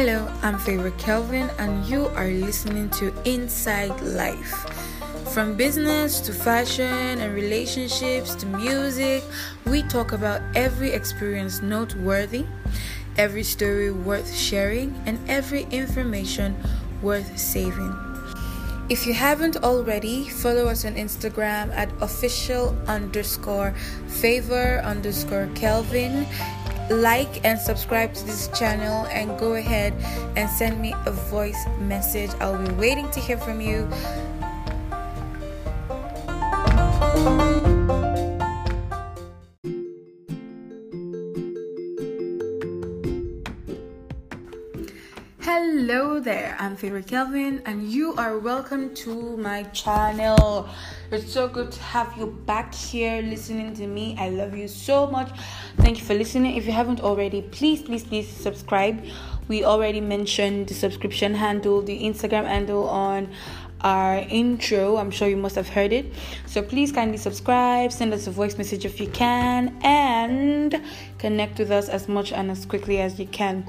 Hello, I'm Favorite Kelvin, and you are listening to Inside Life. From business to fashion and relationships to music, we talk about every experience noteworthy, every story worth sharing, and every information worth saving. If you haven't already, follow us on Instagram at official underscore favor underscore Kelvin. Like and subscribe to this channel and go ahead and send me a voice message. I'll be waiting to hear from you. There, I'm Favorite Kelvin, and you are welcome to my channel. It's so good to have you back here listening to me. I love you so much. Thank you for listening. If you haven't already, please, please, please subscribe. We already mentioned the subscription handle, the Instagram handle on our intro. I'm sure you must have heard it. So please kindly subscribe, send us a voice message if you can, and connect with us as much and as quickly as you can.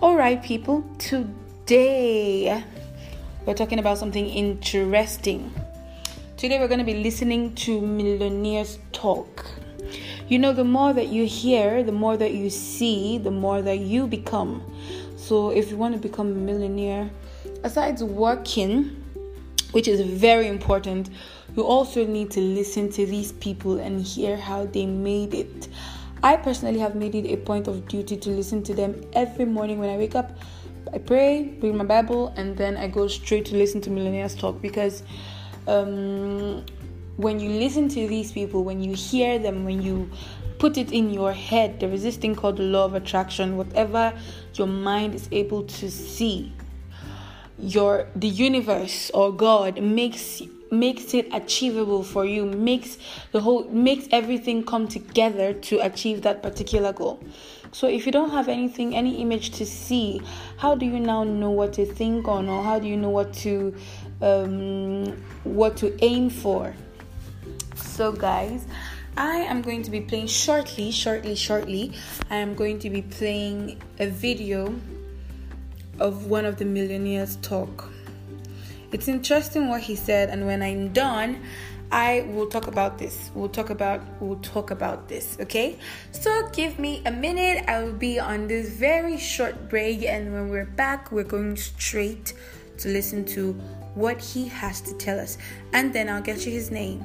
All right, people, today we're talking about something interesting. Today we're going to be listening to millionaires talk. You know, the more that you hear, the more that you see, the more that you become. So, if you want to become a millionaire, aside working, which is very important, you also need to listen to these people and hear how they made it. I personally have made it a point of duty to listen to them every morning when I wake up. I pray, read my Bible, and then I go straight to listen to Millionaires Talk because um, when you listen to these people, when you hear them, when you put it in your head, there is this thing called the law of attraction. Whatever your mind is able to see, your the universe or God makes makes it achievable for you makes the whole makes everything come together to achieve that particular goal so if you don't have anything any image to see how do you now know what to think on or how do you know what to um, what to aim for so guys I am going to be playing shortly, shortly, shortly. I am going to be playing a video of one of the millionaires talk. It's interesting what he said, and when I'm done, I will talk about this. We'll talk about we'll talk about this, okay? So give me a minute. I will be on this very short break and when we're back, we're going straight to listen to what he has to tell us. And then I'll get you his name.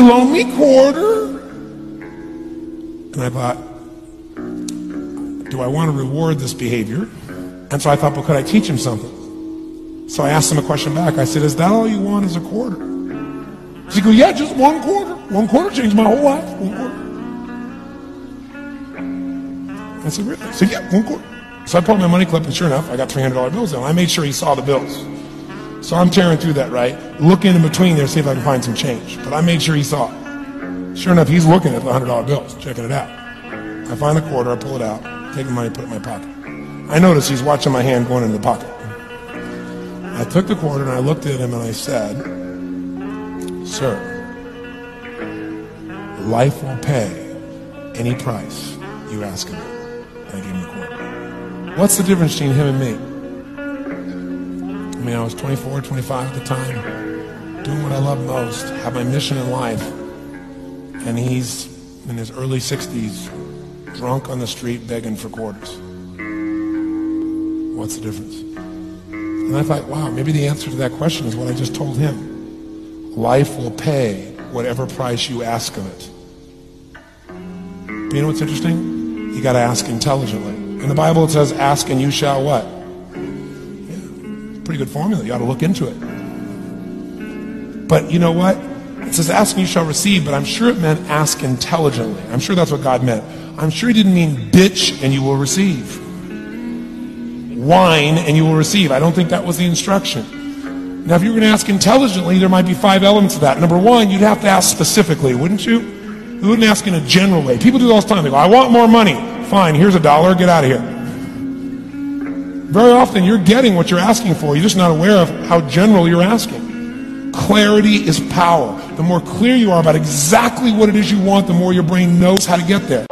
You loan me quarter? And I thought, do I want to reward this behavior? And so I thought, well, could I teach him something? So I asked him a question back. I said, is that all you want is a quarter? He goes, yeah, just one quarter. One quarter changed my whole life. One quarter. I said, really? Said, yeah, one quarter. So I pulled my money clip, and sure enough, I got $300 bills in. I made sure he saw the bills. So I'm tearing through that, right? Looking in between there, see if I can find some change. But I made sure he saw it. Sure enough, he's looking at the $100 bills, checking it out. I find the quarter, I pull it out, take the money, put it in my pocket. I notice he's watching my hand going into the pocket. I took the quarter and I looked at him and I said, Sir, life will pay any price you ask of it. I gave him the quarter. What's the difference between him and me? I mean, I was 24, 25 at the time, doing what I love most, have my mission in life. And he's in his early 60s, drunk on the street begging for quarters. What's the difference? And I thought, wow, maybe the answer to that question is what I just told him. Life will pay whatever price you ask of it. But you know what's interesting? You got to ask intelligently. In the Bible it says, ask and you shall what? Pretty good formula. You ought to look into it. But you know what? It says, ask and you shall receive, but I'm sure it meant ask intelligently. I'm sure that's what God meant. I'm sure he didn't mean bitch and you will receive. Whine and you will receive. I don't think that was the instruction. Now, if you were going to ask intelligently, there might be five elements of that. Number one, you'd have to ask specifically, wouldn't you? You wouldn't ask in a general way. People do all the time. They go, I want more money. Fine, here's a dollar, get out of here. Very often you're getting what you're asking for. You're just not aware of how general you're asking. Clarity is power. The more clear you are about exactly what it is you want, the more your brain knows how to get there.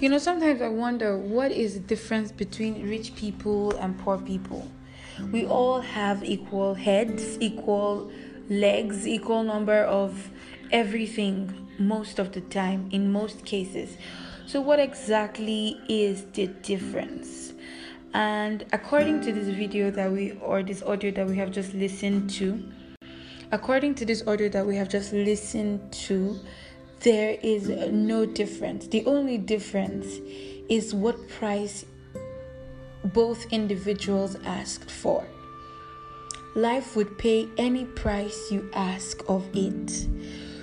You know, sometimes I wonder what is the difference between rich people and poor people. We all have equal heads, equal legs, equal number of everything most of the time, in most cases. So, what exactly is the difference? And according to this video that we, or this audio that we have just listened to, according to this audio that we have just listened to, there is no difference. The only difference is what price both individuals asked for. Life would pay any price you ask of it.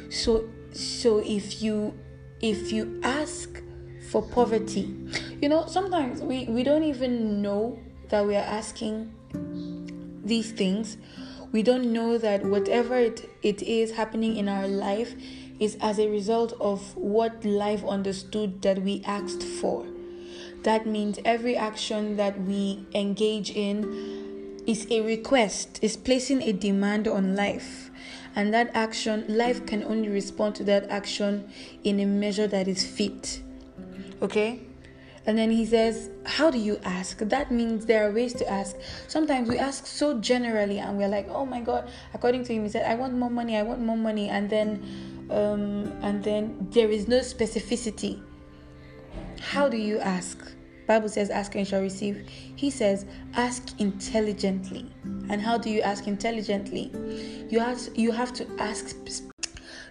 So so if you if you ask for poverty, you know, sometimes we, we don't even know that we are asking these things. We don't know that whatever it, it is happening in our life is as a result of what life understood that we asked for. That means every action that we engage in is a request, is placing a demand on life. And that action, life can only respond to that action in a measure that is fit. Okay? And then he says, How do you ask? That means there are ways to ask. Sometimes we ask so generally and we're like, Oh my God. According to him, he said, I want more money, I want more money. And then um, and then there is no specificity. How do you ask? Bible says, "Ask and shall receive." He says, "Ask intelligently." And how do you ask intelligently? You have you have to ask.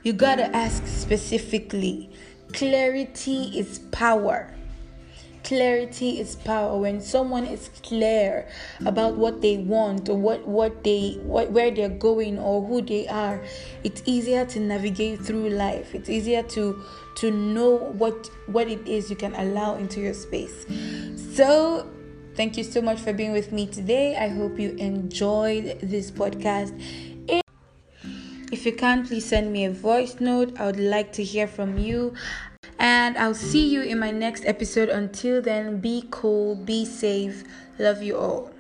You gotta ask specifically. Clarity is power clarity is power when someone is clear about what they want or what what they what where they're going or who they are it's easier to navigate through life it's easier to to know what what it is you can allow into your space so thank you so much for being with me today i hope you enjoyed this podcast if you can please send me a voice note i would like to hear from you and I'll see you in my next episode. Until then, be cool, be safe. Love you all.